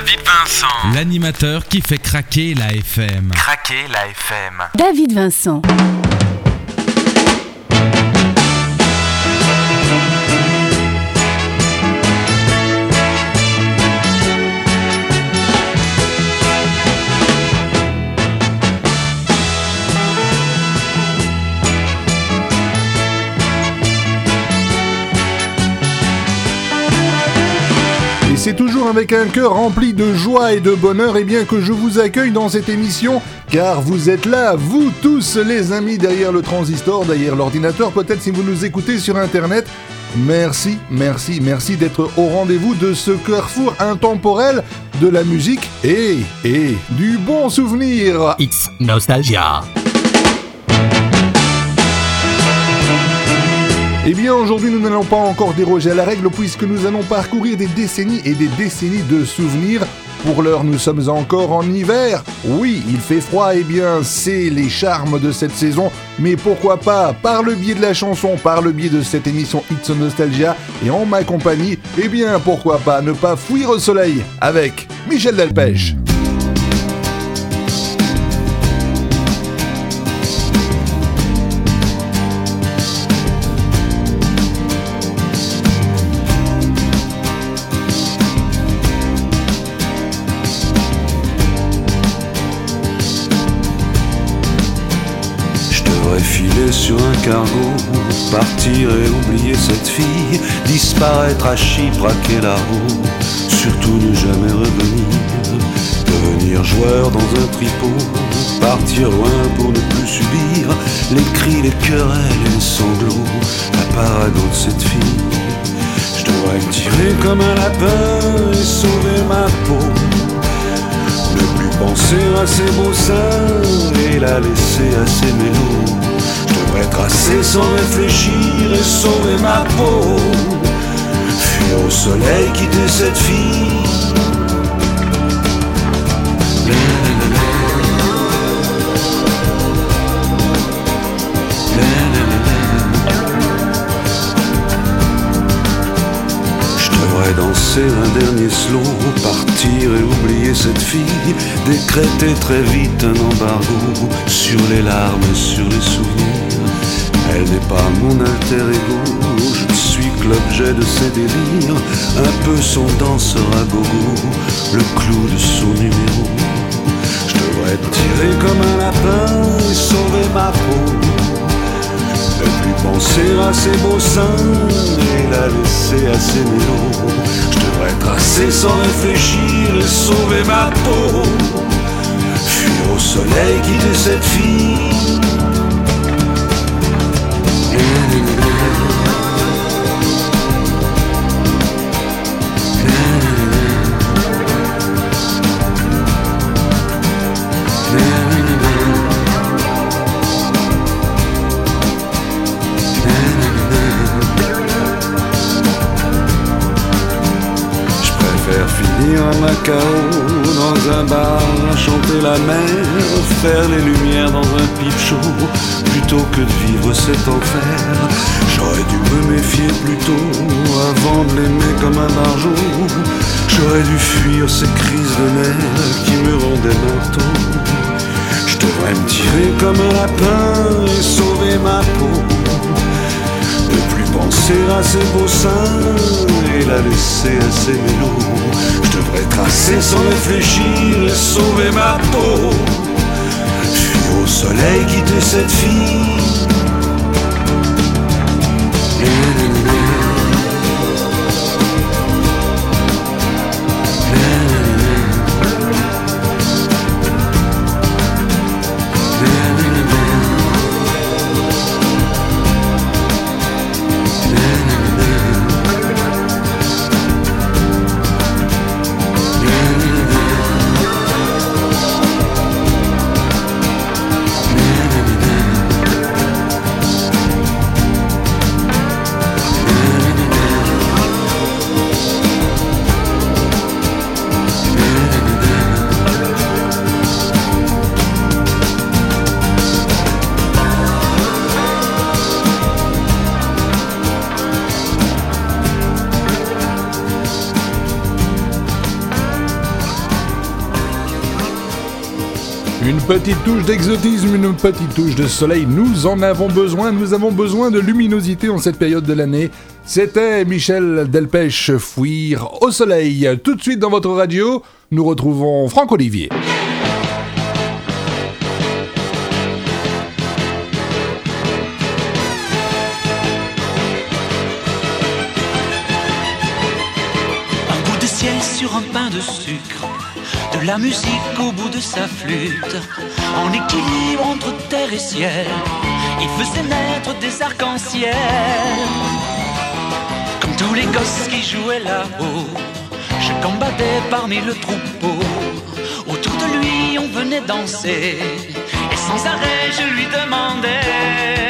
David Vincent. L'animateur qui fait craquer la FM. Craquer la FM. David Vincent. C'est toujours avec un cœur rempli de joie et de bonheur et bien que je vous accueille dans cette émission car vous êtes là, vous tous les amis derrière le transistor, derrière l'ordinateur, peut-être si vous nous écoutez sur internet. Merci, merci, merci d'être au rendez-vous de ce carrefour intemporel de la musique et, et du bon souvenir. It's Nostalgia. Eh bien aujourd'hui nous n'allons pas encore déroger à la règle puisque nous allons parcourir des décennies et des décennies de souvenirs. Pour l'heure nous sommes encore en hiver. Oui, il fait froid, eh bien c'est les charmes de cette saison. Mais pourquoi pas, par le biais de la chanson, par le biais de cette émission It's Nostalgia et en ma compagnie, eh bien pourquoi pas ne pas fuir au soleil avec Michel Delpech. Partir et oublier cette fille, disparaître à Chypre, à la roue, surtout ne jamais revenir, devenir joueur dans un tripot, partir loin pour ne plus subir les cris, les querelles et les sanglots, la parade de cette fille. Je devrais me tirer comme un lapin et sauver ma peau. Ne plus penser à ses beaux seins et la laisser à ses mélos pourrais tracer sans réfléchir et sauver ma peau. Fuir au soleil, quitter cette fille. Danser un dernier slow, partir et oublier cette fille, décréter très vite un embargo sur les larmes, sur les souvenirs. Elle n'est pas mon alter ego, je suis que l'objet de ses délires, un peu son danseur à gogo, le clou de son numéro. Je devrais tirer comme un lapin et sauver ma peau. Ne plus penser à ses beaux seins et la laisser à ses mélos. Je devrais tracer sans réfléchir et sauver ma peau. Fuir au soleil, quitter cette fille Macao, dans un bar, chanter la mer, faire les lumières dans un pipe chaud, plutôt que de vivre cet enfer. J'aurais dû me méfier plutôt avant de l'aimer comme un barjot. J'aurais dû fuir ces crises de nerfs qui me rendaient marteau. Je devrais me tirer comme un lapin et sauver ma peau. Penser à ses beaux seins et la laisser à ses mélos devrais tracer sans réfléchir et sauver ma peau. Fuir au soleil, quitter cette fille. Petite touche d'exotisme, une petite touche de soleil, nous en avons besoin, nous avons besoin de luminosité en cette période de l'année. C'était Michel Delpech Fuir au soleil. Tout de suite dans votre radio, nous retrouvons Franck Olivier. Un bout de ciel sur un pain de sucre la musique au bout de sa flûte, en équilibre entre terre et ciel, il faisait naître des arcs-en-ciel. Comme tous les gosses qui jouaient là-haut, je combattais parmi le troupeau. Autour de lui, on venait danser, et sans arrêt, je lui demandais.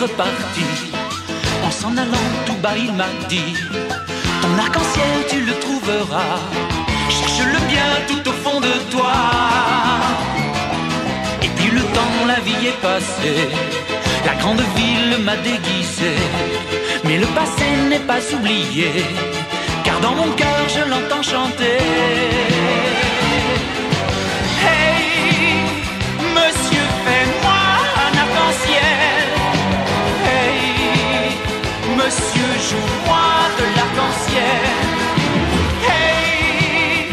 reparti, en s'en allant tout bas il m'a dit, ton arc-en-ciel tu le trouveras, cherche-le bien tout au fond de toi. Et puis le temps, la vie est passée. La grande ville m'a déguisé, mais le passé n'est pas oublié, car dans mon cœur je l'entends chanter. Hey, monsieur, joue-moi de l'arc-en-ciel. Hey,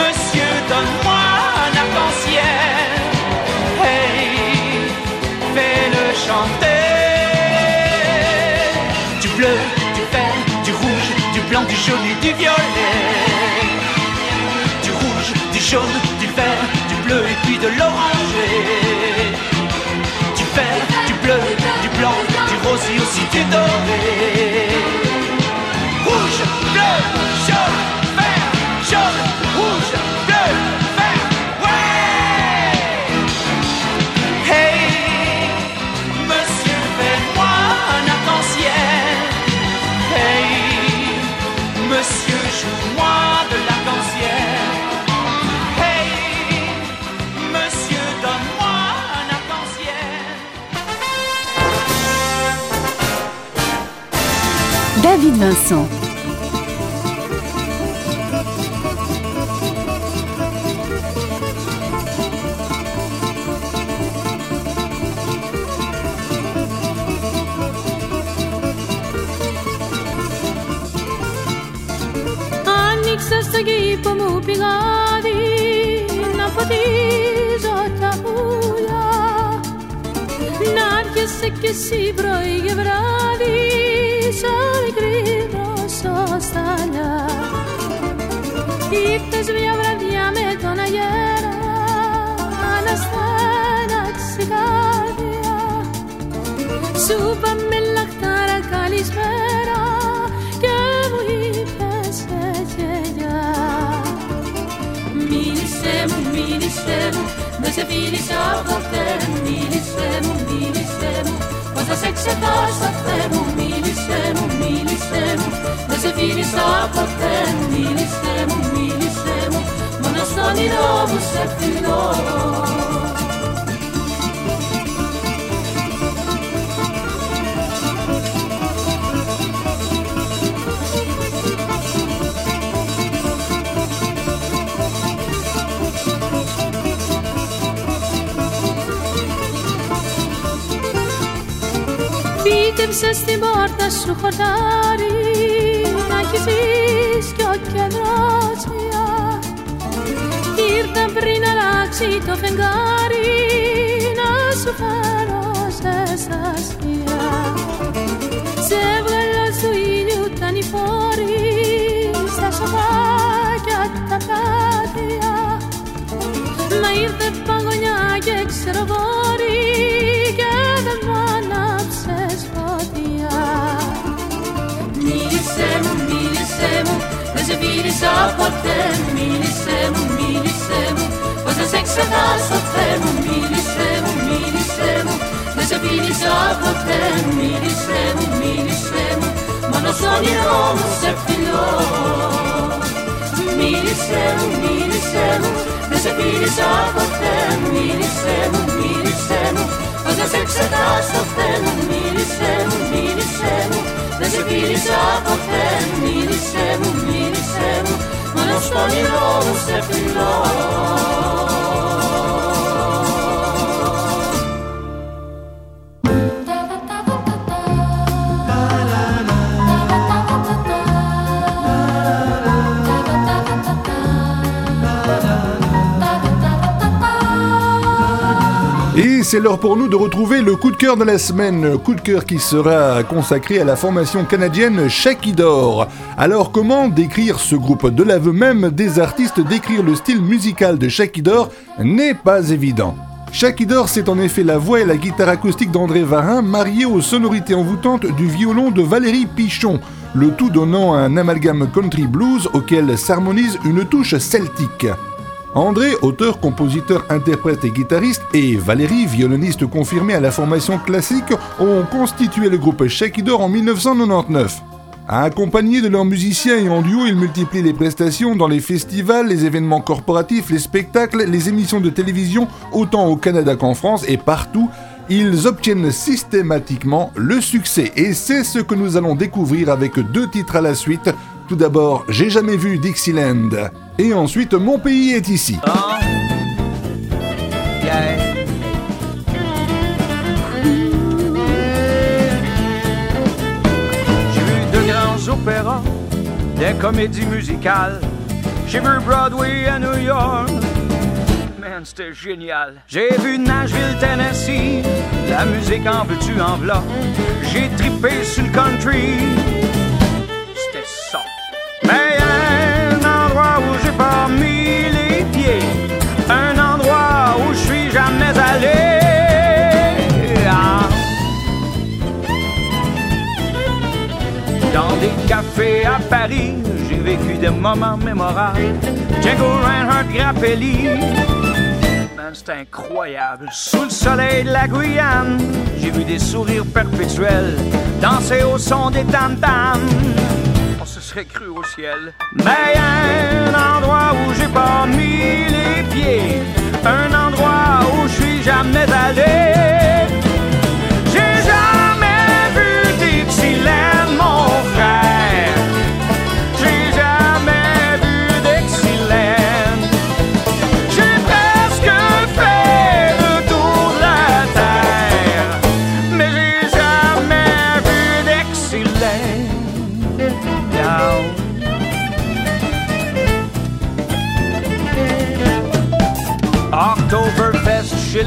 monsieur, donne-moi un arc-en-ciel. Hey, fais-le chanter. Du bleu, du vert, du rouge, du blanc, du jaune et du violet. Du rouge, du jaune, du vert, du bleu et puis de l'oranger. Du vert, du bleu, du blanc, du rose et aussi du doré. Rouge, bleu, David Vincent. Άνοιξα στον κήπο μου πηγάδι να ποτίζω τα πουλιά να έρχεσαι κι εσύ πρωί και βράδυ σαν μικρή δροσοσταλιά Ήρθες μια βραδιά με τον αγέρα αναστέναξε η καρδιά σου είπαμε λαχτάρα καλησπέρα και μου είπες γελιά Μίλησέ μου, μίλησέ μου, δεν σε φίλησα ποτέ. Μίλησέ μου, μίλησέ μου, πως θα σε ξεχάσω Θεέ μου μίλησα ποτέ μου, μίλησε μου, μίλησε μου Μόνο στο όνειρό μου σε φιλώ. Πίτεψες στην πόρτα σου χοντάρι αλλάξεις κι ο κέντρος μια Ήρθε πριν αλλάξει το φεγγάρι να σου φέρω σε σαστία Σε βγαλά του ήλιου τα νηφόρη στα σοβάκια τα κάτια Μα ήρθε παγωνιά και ξέρω μίλησα ποτέ Μίλησέ μου, μίλησέ μου. Πως δεν σε ξεχάσω Θεέ μου Μίλησέ μου, μίλησέ μου. Δεν σε φίλησα ποτέ Μίλησέ μου, μίλησέ μου. Μόνο σ' όνειρό μου σε φιλώ. Μίλησέ μου, μίλησέ μου. Δεν σε φίλησα ποτέ Μίλησέ μου, μίλησέ μου. Πως δεν σε ξεχάσω Θεέ μου Μίλησέ μου, μίλησέ μου. Δεν σε φίλησα ποτέ, μίλησέ μου, μίλησέ μου. nos poniendo un cepillo. Et c'est l'heure pour nous de retrouver le coup de cœur de la semaine, coup de cœur qui sera consacré à la formation canadienne Shakidor. Alors comment décrire ce groupe De l'aveu même des artistes, décrire le style musical de Shakidor n'est pas évident. Shakidor, c'est en effet la voix et la guitare acoustique d'André Varin mariée aux sonorités envoûtantes du violon de Valérie Pichon, le tout donnant un amalgame country blues auquel s'harmonise une touche celtique. André, auteur, compositeur, interprète et guitariste, et Valérie, violoniste confirmée à la formation classique, ont constitué le groupe Shakidor en 1999. Accompagnés de leurs musiciens et en duo, ils multiplient les prestations dans les festivals, les événements corporatifs, les spectacles, les émissions de télévision, autant au Canada qu'en France et partout. Ils obtiennent systématiquement le succès et c'est ce que nous allons découvrir avec deux titres à la suite. Tout d'abord, J'ai jamais vu Dixieland. Et ensuite, Mon pays est ici. Oh. Yeah. J'ai vu de grands opéras, des comédies musicales. J'ai vu Broadway à New York. Man, c'était génial. J'ai vu Nashville, Tennessee. La musique en veux-tu en v'là? J'ai trippé sur le country. Des cafés à Paris, j'ai vécu des moments mémorables. Django Reinhardt Grappelli. C'est incroyable. Sous le soleil de la Guyane, j'ai vu des sourires perpétuels danser au son des tam-tams. On se serait cru au ciel. Mais y a un endroit où j'ai pas mis les pieds, un endroit où je suis jamais allé.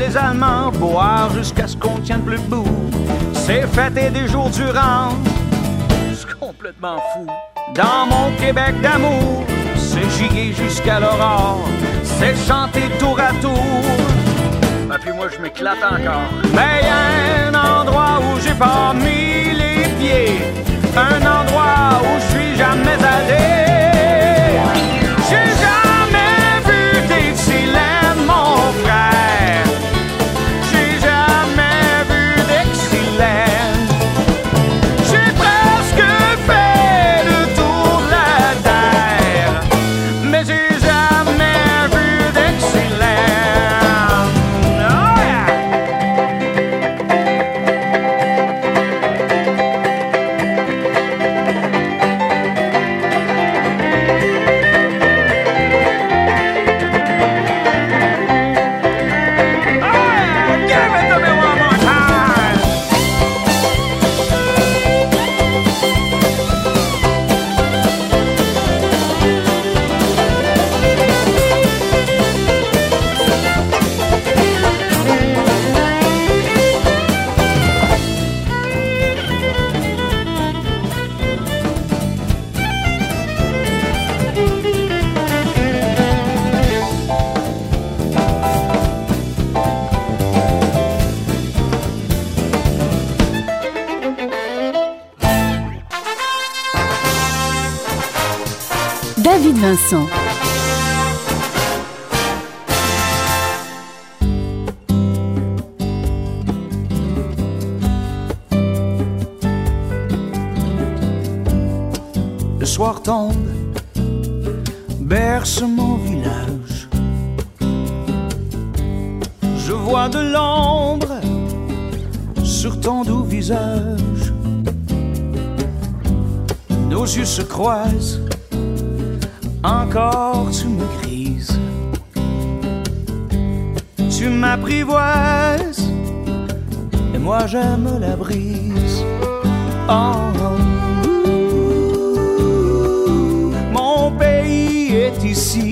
Les Allemands, boire jusqu'à ce qu'on tienne plus debout. C'est fêter des jours durant. C'est complètement fou. Dans mon Québec d'amour, c'est giguer jusqu'à l'aurore. C'est chanter tour à tour. Et puis moi, je m'éclate encore. Mais y a un endroit où j'ai pas mis les pieds. Un endroit où je suis jamais allé. J'ai jamais Le soir tombe, berce mon village. Je vois de l'ombre sur ton doux visage. Nos yeux se croisent encore tu me grises. Tu m'apprivoises, et moi j'aime la brise. Oh, mon pays est ici,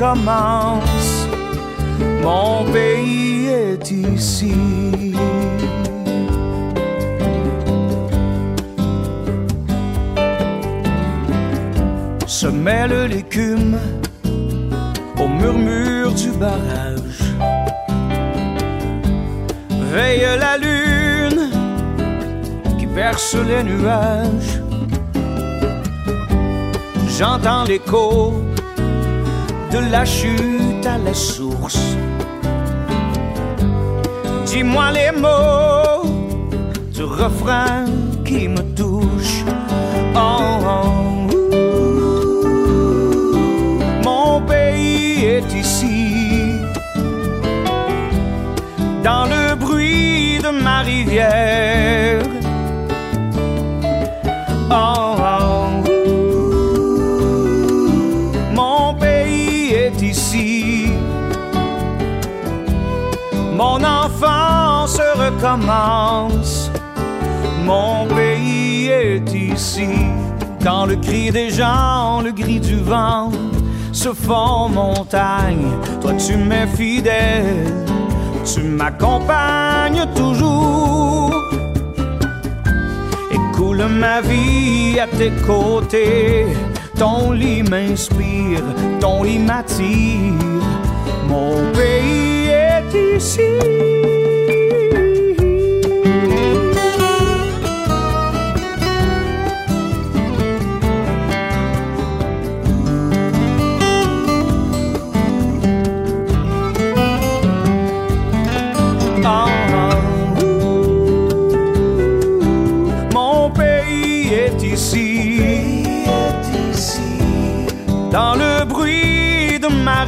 recommence. Mon pays est ici. Se mêle l'écume au murmure du barrage. Veille la lune qui perce les nuages. J'entends l'écho de la chute à la source. Dis-moi les mots du refrain qui me touche. Oh, oh, mon pays est ici, dans le bruit de ma rivière. Mon enfance recommence. Mon pays est ici. Dans le cri des gens, le gris du vent se font montagne. Toi, tu m'es fidèle. Tu m'accompagnes toujours. Et coule ma vie à tes côtés. Ton lit m'inspire, ton lit m'attire. Mon pays dans le bruit de ma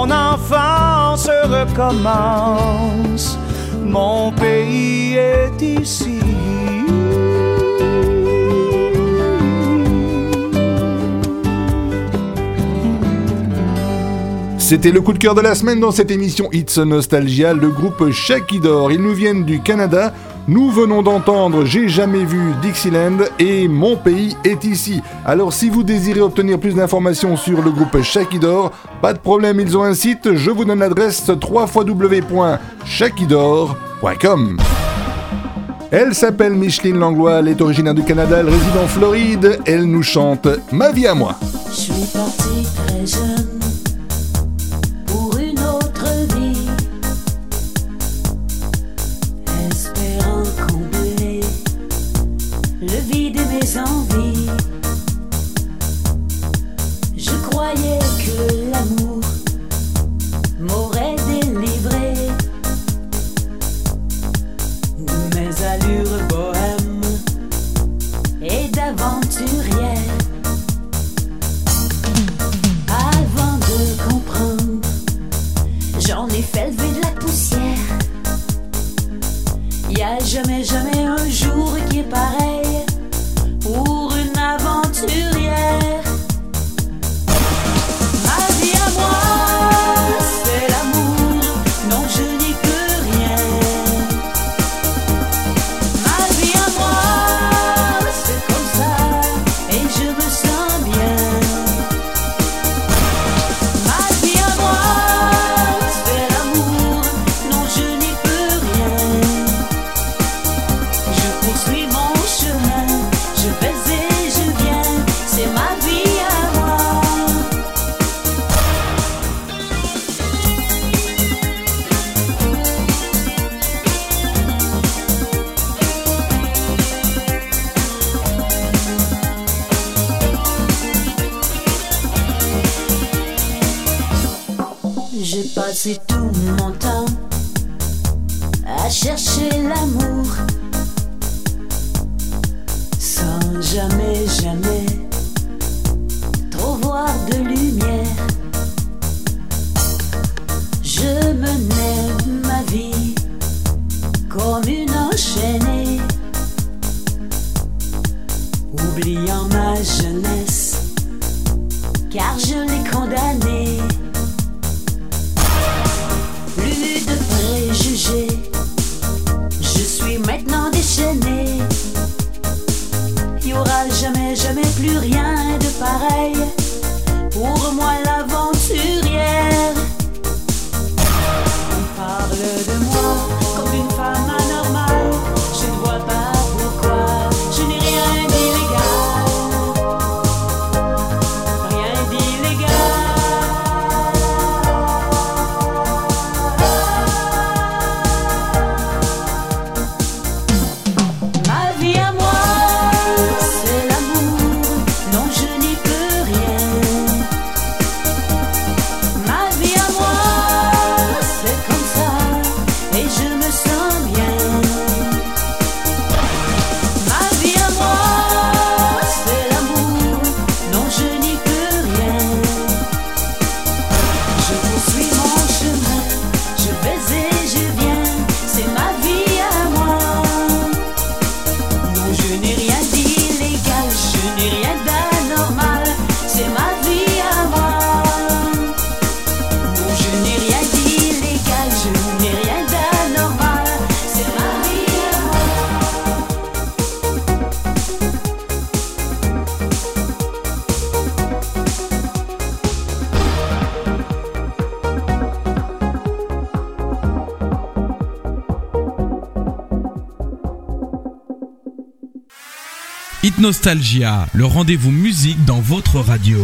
mon enfance recommence. Mon pays est ici. C'était le coup de cœur de la semaine dans cette émission It's Nostalgia, le groupe Shakidor. Ils nous viennent du Canada. Nous venons d'entendre J'ai jamais vu Dixieland et Mon pays est ici. Alors si vous désirez obtenir plus d'informations sur le groupe Shakidor, pas de problème, ils ont un site, je vous donne l'adresse www.shakidor.com. Elle s'appelle Micheline Langlois, elle est originaire du Canada, elle réside en Floride, elle nous chante Ma vie à moi. Je suis très jeune Nostalgia, le rendez-vous musique dans votre radio.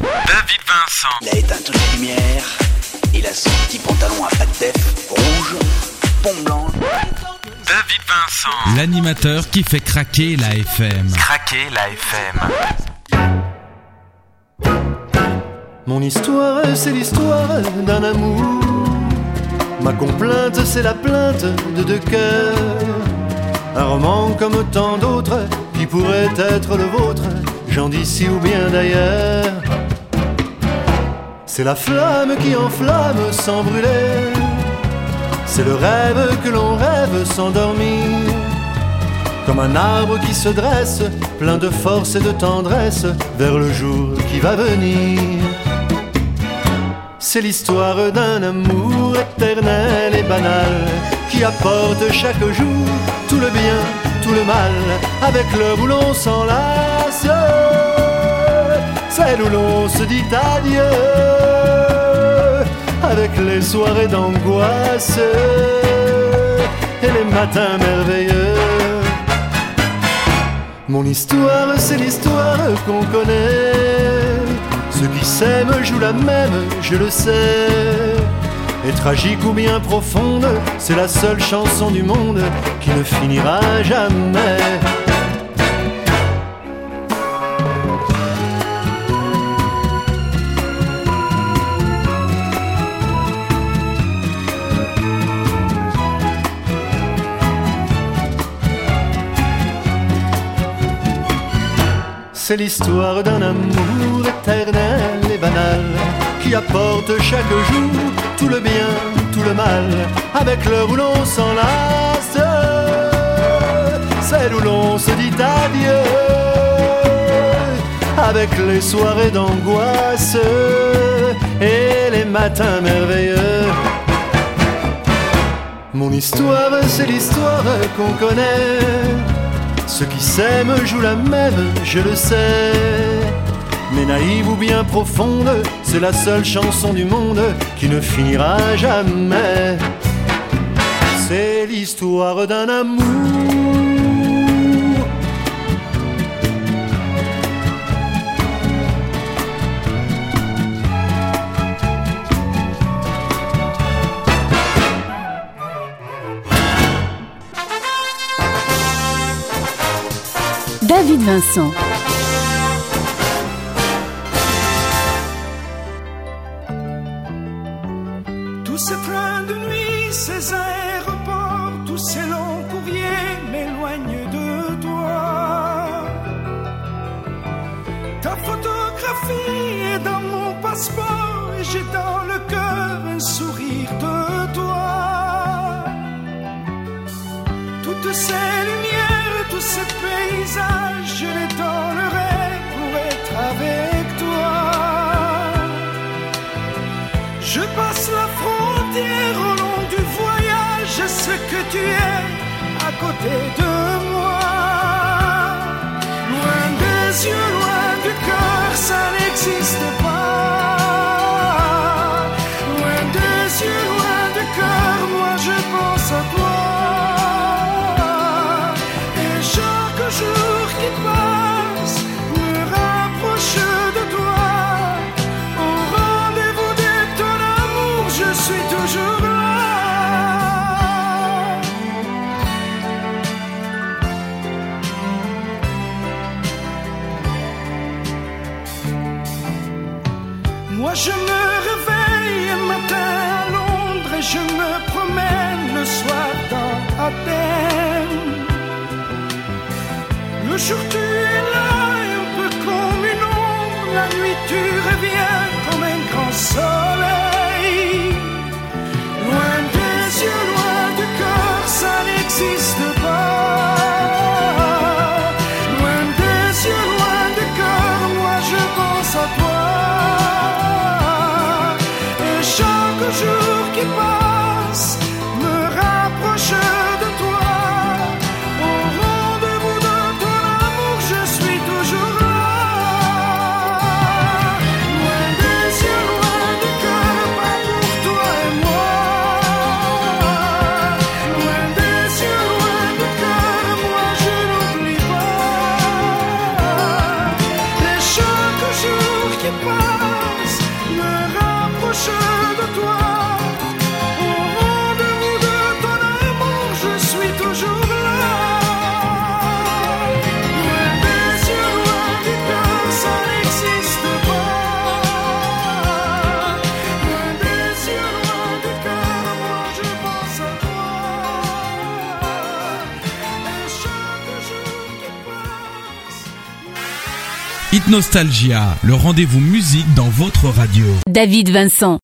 David Vincent. Il a éteint toutes les lumières. Il a son petit pantalon à pattes def rouge, pompe blanche. David Vincent. L'animateur qui fait craquer la FM. Craquer la FM. Mon histoire, c'est l'histoire d'un amour. Ma complainte, c'est la plainte de deux cœurs. Un roman comme tant d'autres qui pourrait être le vôtre, gens d'ici ou bien d'ailleurs. C'est la flamme qui enflamme sans brûler. C'est le rêve que l'on rêve sans dormir. Comme un arbre qui se dresse, plein de force et de tendresse, vers le jour qui va venir. C'est l'histoire d'un amour éternel et banal qui apporte chaque jour tout le bien, tout le mal, avec l'heure où l'on s'enlace, celle où l'on se dit adieu, avec les soirées d'angoisse et les matins merveilleux. Mon histoire, c'est l'histoire qu'on connaît. Ceux qui s'aiment jouent la même, je le sais. Et tragique ou bien profonde, c'est la seule chanson du monde qui ne finira jamais. C'est l'histoire d'un amour éternel qui apporte chaque jour tout le bien, tout le mal, avec l'heure où l'on s'enlace, celle où l'on se dit adieu, avec les soirées d'angoisse et les matins merveilleux. Mon histoire, c'est l'histoire qu'on connaît. Ceux qui s'aiment jouent la même, je le sais. Mais naïve ou bien profonde, c'est la seule chanson du monde qui ne finira jamais. C'est l'histoire d'un amour. David Vincent. vie est dans mon passeport et j'ai dans le cœur un sourire de toi. Toutes ces lumières, tous ces paysages, je les donnerai pour être avec toi. Je passe la frontière au long du voyage, ce que tu es à côté de moi. Loin des yeux, surtout Nostalgia, le rendez-vous musique dans votre radio. David Vincent.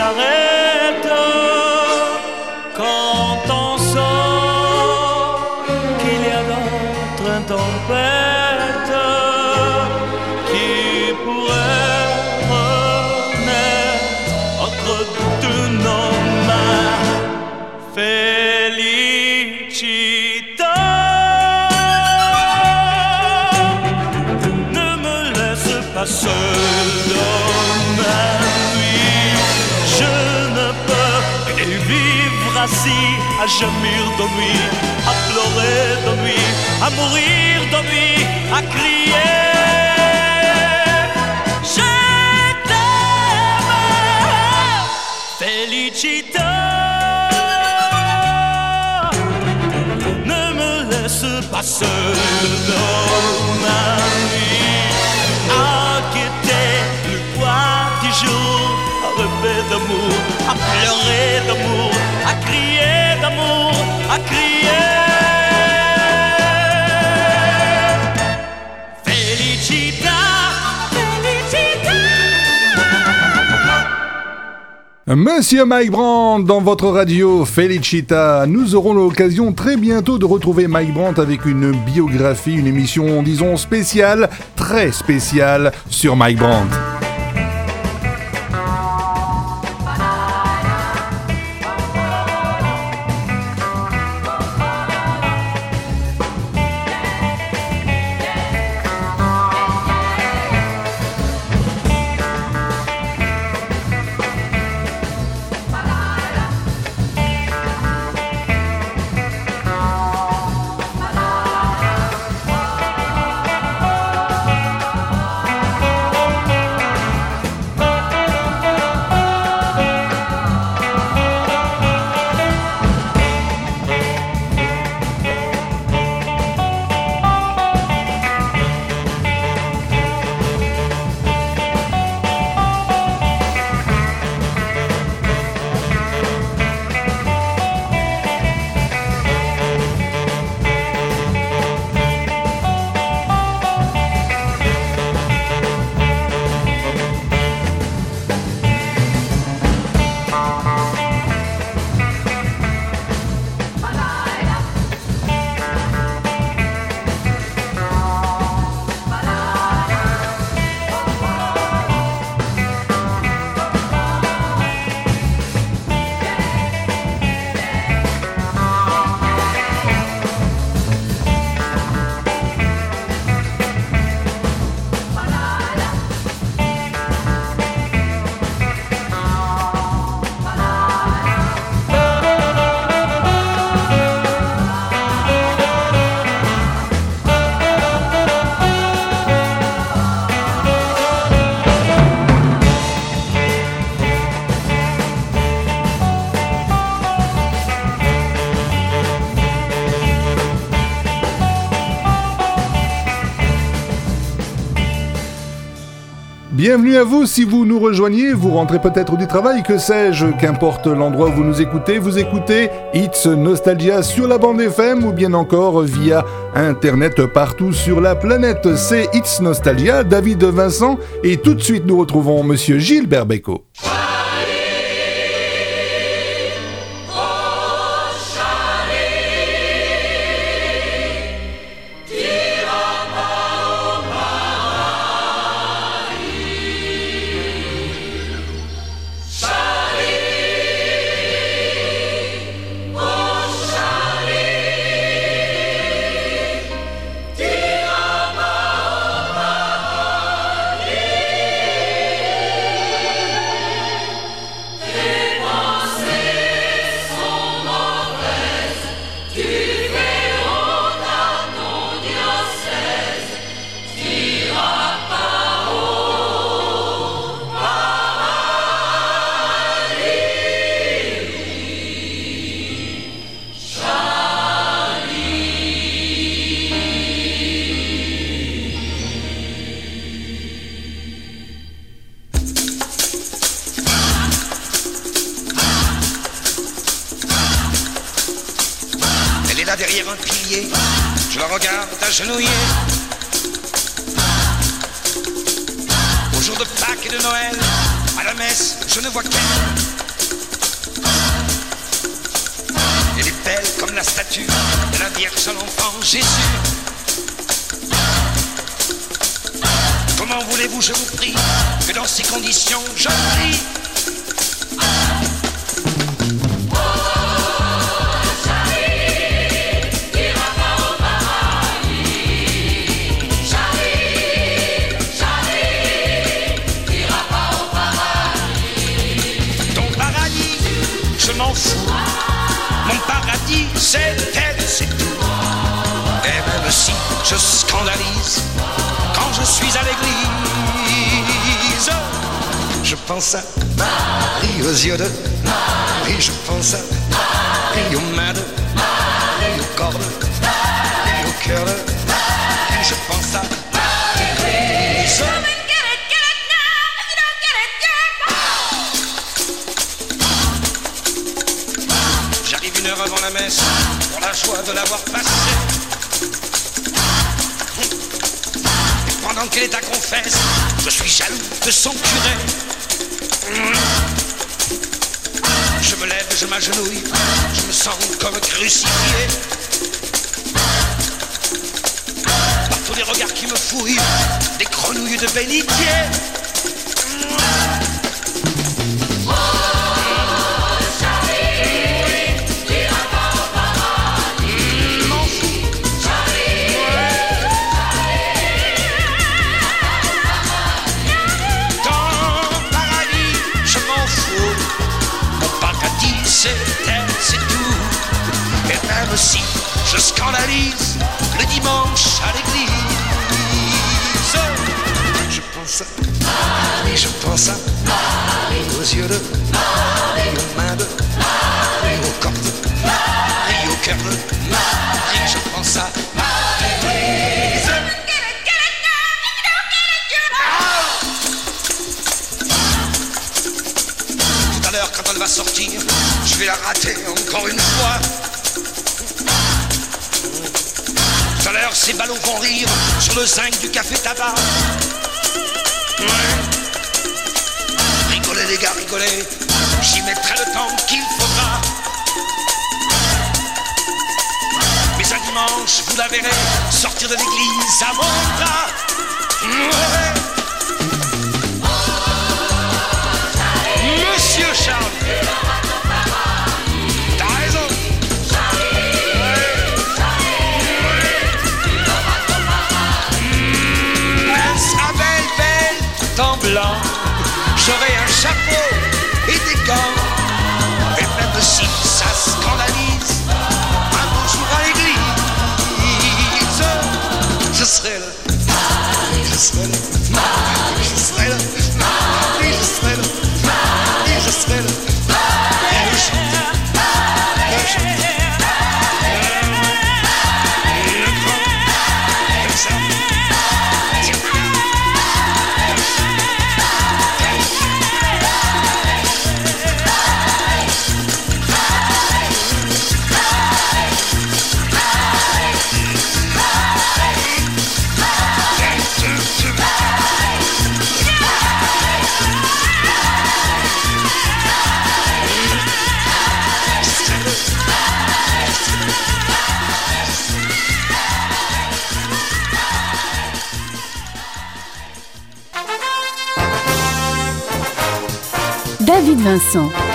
s'arrête. assis à gémir de nuit, à pleurer de nuit, à mourir de nuit, à crier. Je t'aime, félicité. Ne me laisse pas seul dans ma vie, à quitter poids du jour. à pleurer d'amour, à crier d'amour, à crier. Felicita, Felicita. Monsieur Mike Brandt, dans votre radio Felicita, nous aurons l'occasion très bientôt de retrouver Mike Brandt avec une biographie, une émission, disons, spéciale, très spéciale sur Mike Brandt. Bienvenue à vous si vous nous rejoignez, vous rentrez peut-être du travail, que sais-je, qu'importe l'endroit où vous nous écoutez, vous écoutez It's Nostalgia sur la bande FM ou bien encore via Internet partout sur la planète. C'est It's Nostalgia, David Vincent et tout de suite nous retrouvons Monsieur Gilles Berbeco. Regarde agenouillée. Au jour de Pâques et de Noël, à la messe, je ne vois qu'elle. Elle est belle comme la statue de la Vierge à l'enfant Jésus. Comment voulez-vous, je vous prie, que dans ces conditions, je prie paradis, c'est elle, c'est tout. Et même si je scandalise quand je suis à l'église, je pense à Marie aux yeux de Marie, je pense à Marie aux mains de Marie, au corps de Marie, au cœur de joie de l'avoir passé. Et pendant qu'elle est à confesse, je suis jaloux de son curé. Je me lève, je m'agenouille, je me sens comme crucifié. Par tous les regards qui me fouillent, des grenouilles de bénitier. je scandalise le dimanche à l'église. Je pense à Marie, je pense à Marie, aux yeux de Marie, aux mains de Marie, au corps de Marie, au cœur de Marie, je pense à Tout à l'heure, quand va sortir, je vais la rater encore une fois. l'heure, ces ballots vont rire sur le zinc du café tabac. Rigolez les gars, rigolez, j'y mettrai le temps qu'il faudra. Mais un dimanche, vous la verrez sortir de l'église à mon bras. Israël. Israël. Vincent.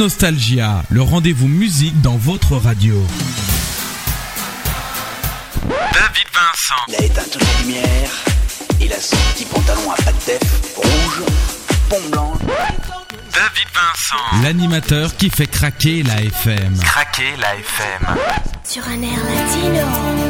Nostalgia, le rendez-vous musique dans votre radio. David Vincent. Il a éteint toutes les lumières. Il a son petit pantalon à pattes rouge, pont blanc. David Vincent. L'animateur qui fait craquer la FM. Craquer la FM. Sur un air latino.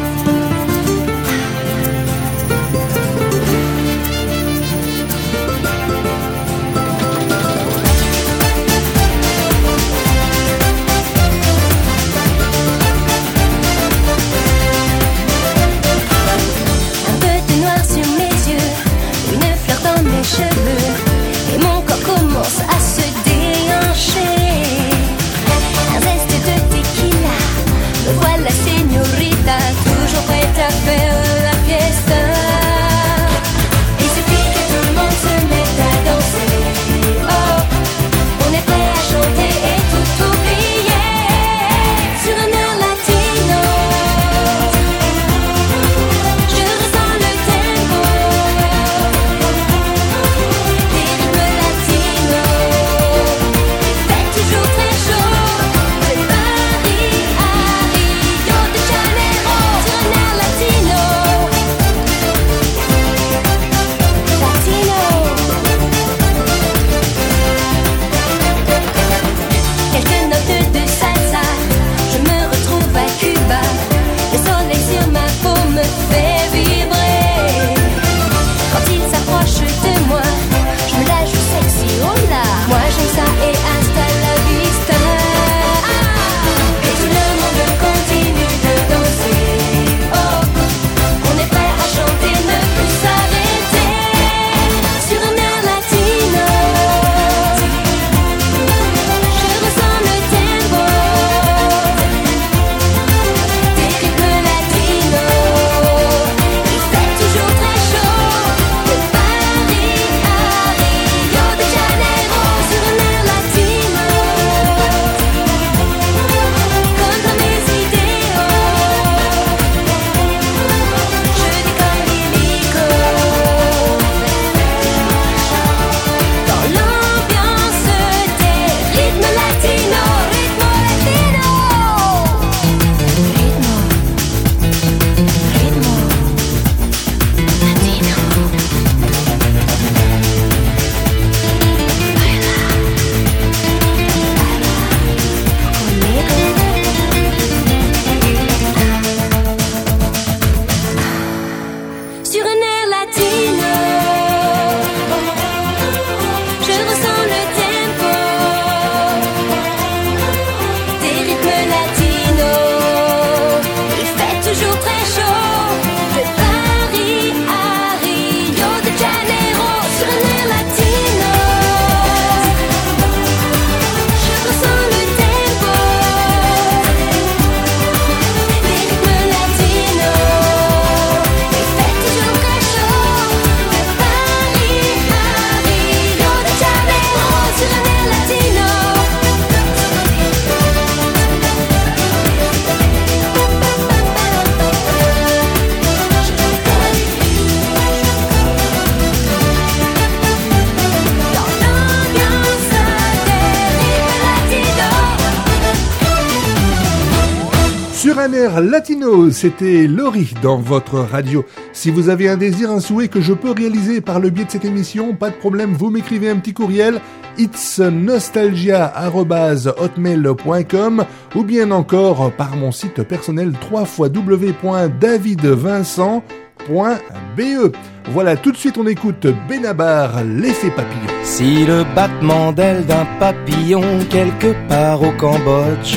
Latino, c'était Laurie dans votre radio. Si vous avez un désir, un souhait que je peux réaliser par le biais de cette émission, pas de problème, vous m'écrivez un petit courriel itsnostalgia.hotmail.com ou bien encore par mon site personnel www.davidvincent.be. Voilà, tout de suite on écoute Benabar, l'effet papillon. Si le battement d'aile d'un papillon quelque part au Cambodge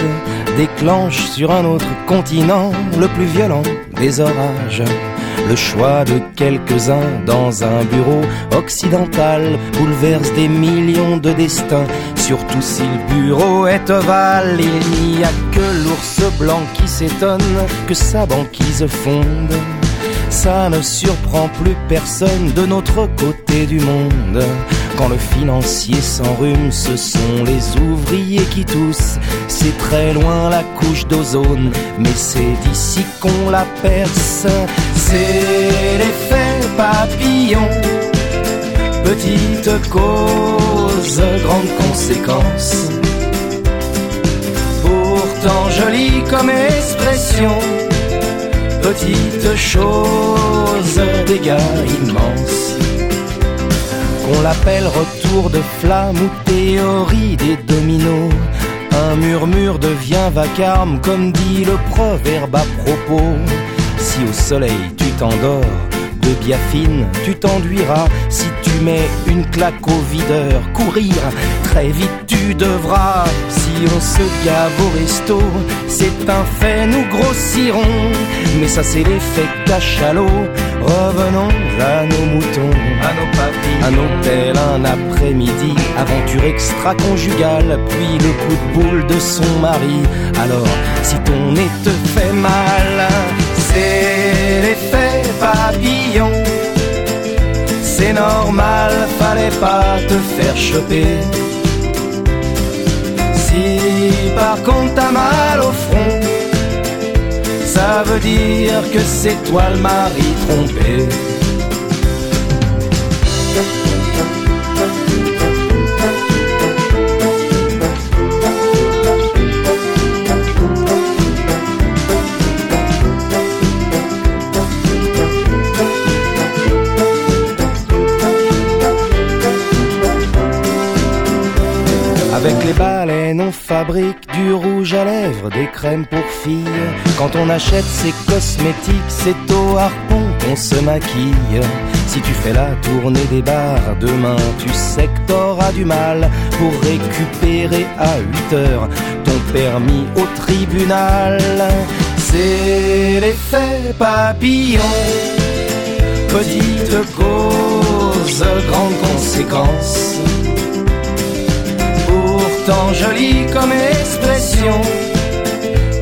déclenche sur un autre continent le plus violent des orages, le choix de quelques-uns dans un bureau occidental bouleverse des millions de destins, surtout si le bureau est ovale. Il n'y a que l'ours blanc qui s'étonne que sa banquise fonde. Ça ne surprend plus personne de notre côté du monde. Quand le financier s'enrhume, ce sont les ouvriers qui toussent. C'est très loin la couche d'ozone, mais c'est d'ici qu'on la perce. C'est l'effet papillon. Petite cause, grande conséquence. Pourtant jolie comme expression. Petite chose, dégâts immenses. Qu'on l'appelle retour de flamme ou théorie des dominos. Un murmure devient vacarme, comme dit le proverbe à propos. Si au soleil tu t'endors, de biafine tu t'enduiras. Si tu mets une claque au videur, courir, très vite tu devras. Si on se gave au resto, c'est un fait, nous grossirons. Mais ça c'est l'effet cachalot. Revenons à nos moutons, à nos papilles, un hôtel, un après-midi, aventure extra-conjugale, puis le coup de boule de son mari. Alors, si ton nez te fait mal, c'est l'effet C'est normal, fallait pas te faire choper. Si par contre t'as mal au front, ça veut dire que c'est toi le mari trompé. Fabrique du rouge à lèvres, des crèmes pour filles. Quand on achète ses cosmétiques, c'est au harpon qu'on se maquille. Si tu fais la tournée des bars demain, tu sais que t'auras du mal pour récupérer à 8 heures ton permis au tribunal. C'est l'effet papillon, petite cause, grande conséquence pourtant jolie comme expression.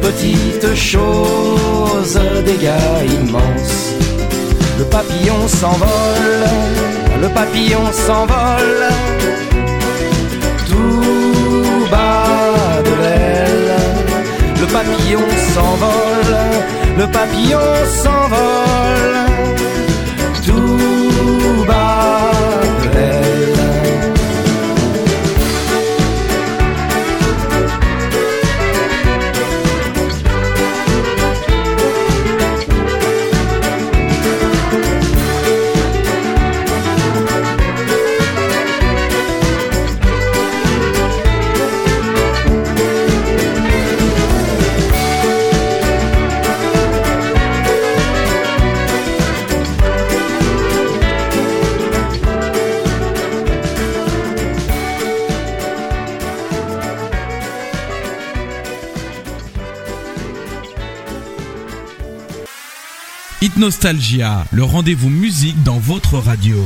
Petite chose, dégâts immenses. Le papillon s'envole, le papillon s'envole. Tout bas de l'aile. Le papillon s'envole, le papillon s'envole. Tout bas Nostalgia, le rendez-vous musique dans votre radio.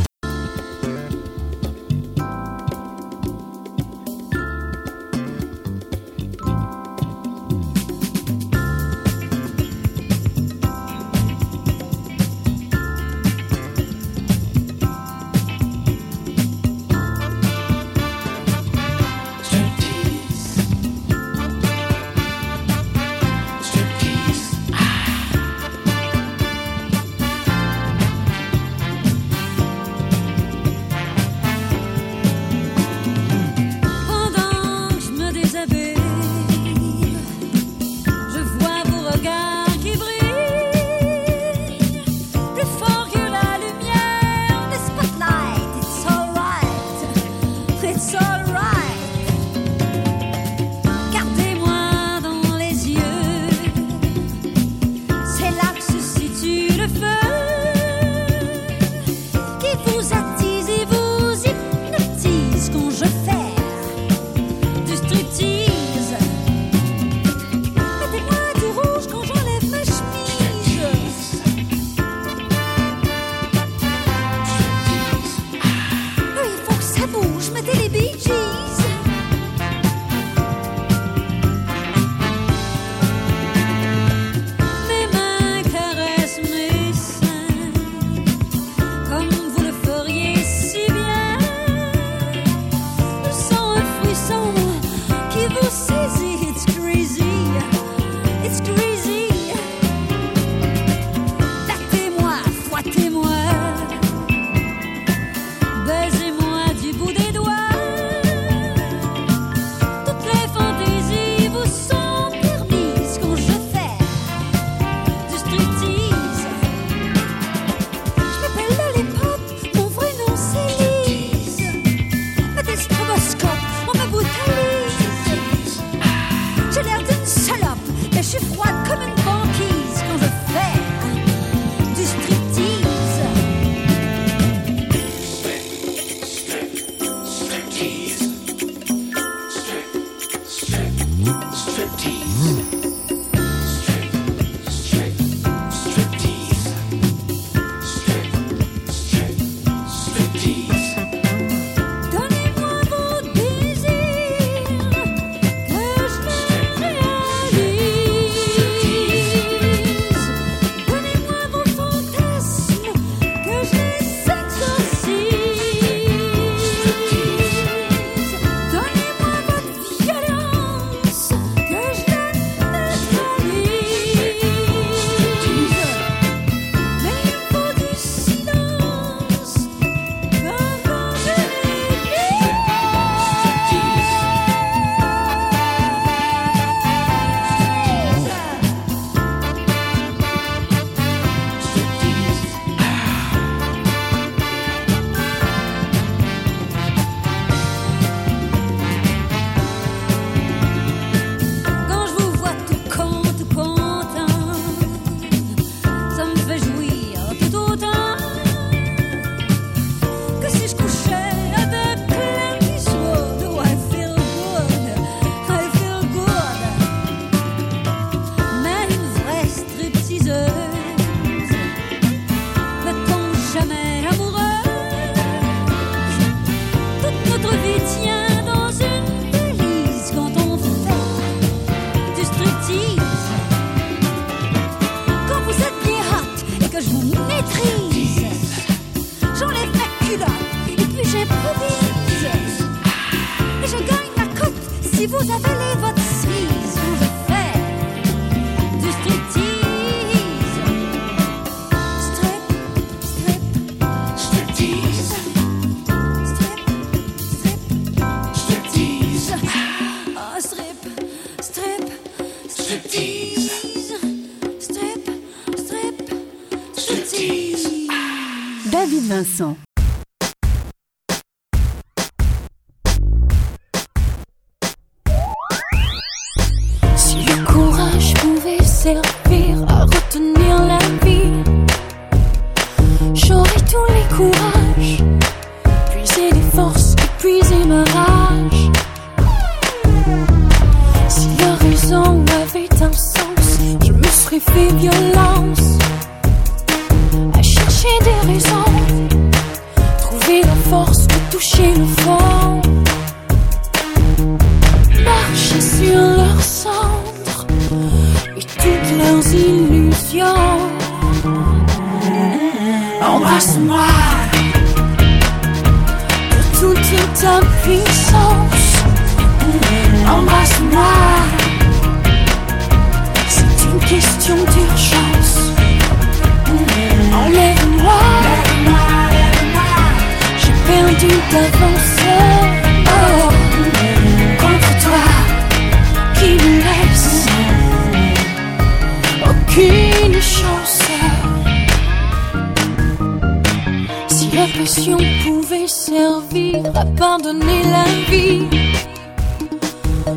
pouvait servir à pardonner la vie,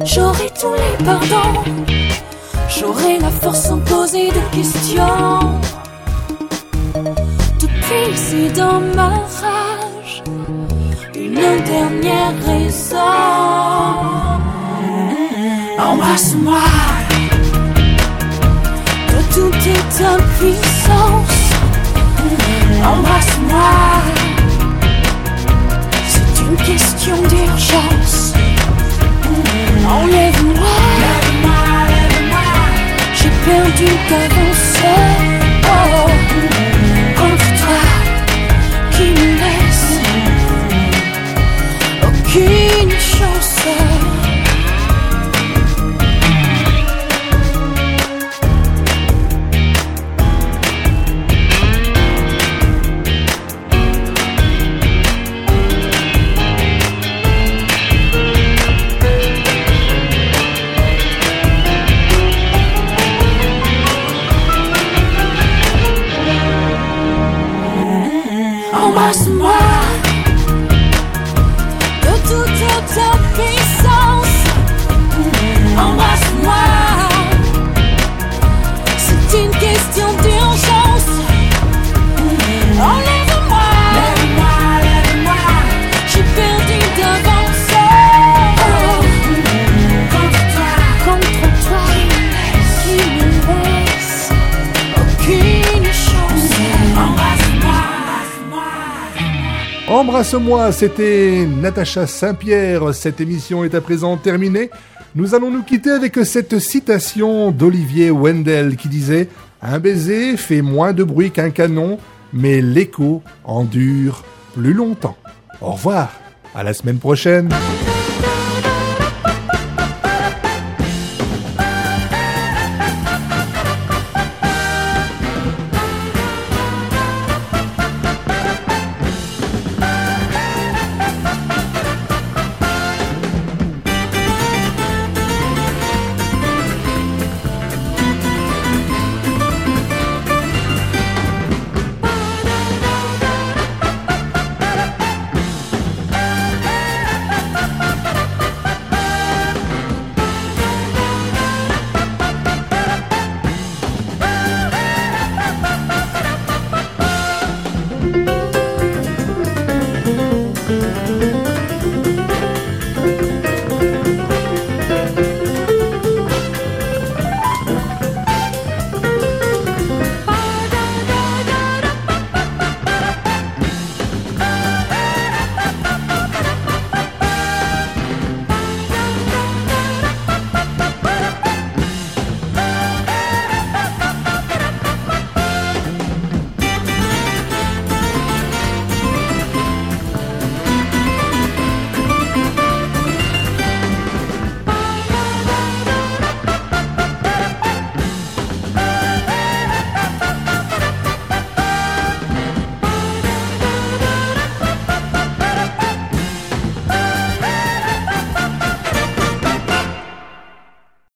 j'aurais tous les pardons, j'aurais la force sans poser de questions. Depuis, c'est dans ma rage une dernière raison. Embrasse-moi que de toute impuissance. Embrasse-moi question d'urgence. Enlève-moi, j'ai perdu d'avance. Oh, contre toi qui me laisse aucune Embrasse-moi, c'était Natacha Saint-Pierre. Cette émission est à présent terminée. Nous allons nous quitter avec cette citation d'Olivier Wendell qui disait Un baiser fait moins de bruit qu'un canon, mais l'écho en dure plus longtemps. Au revoir, à la semaine prochaine.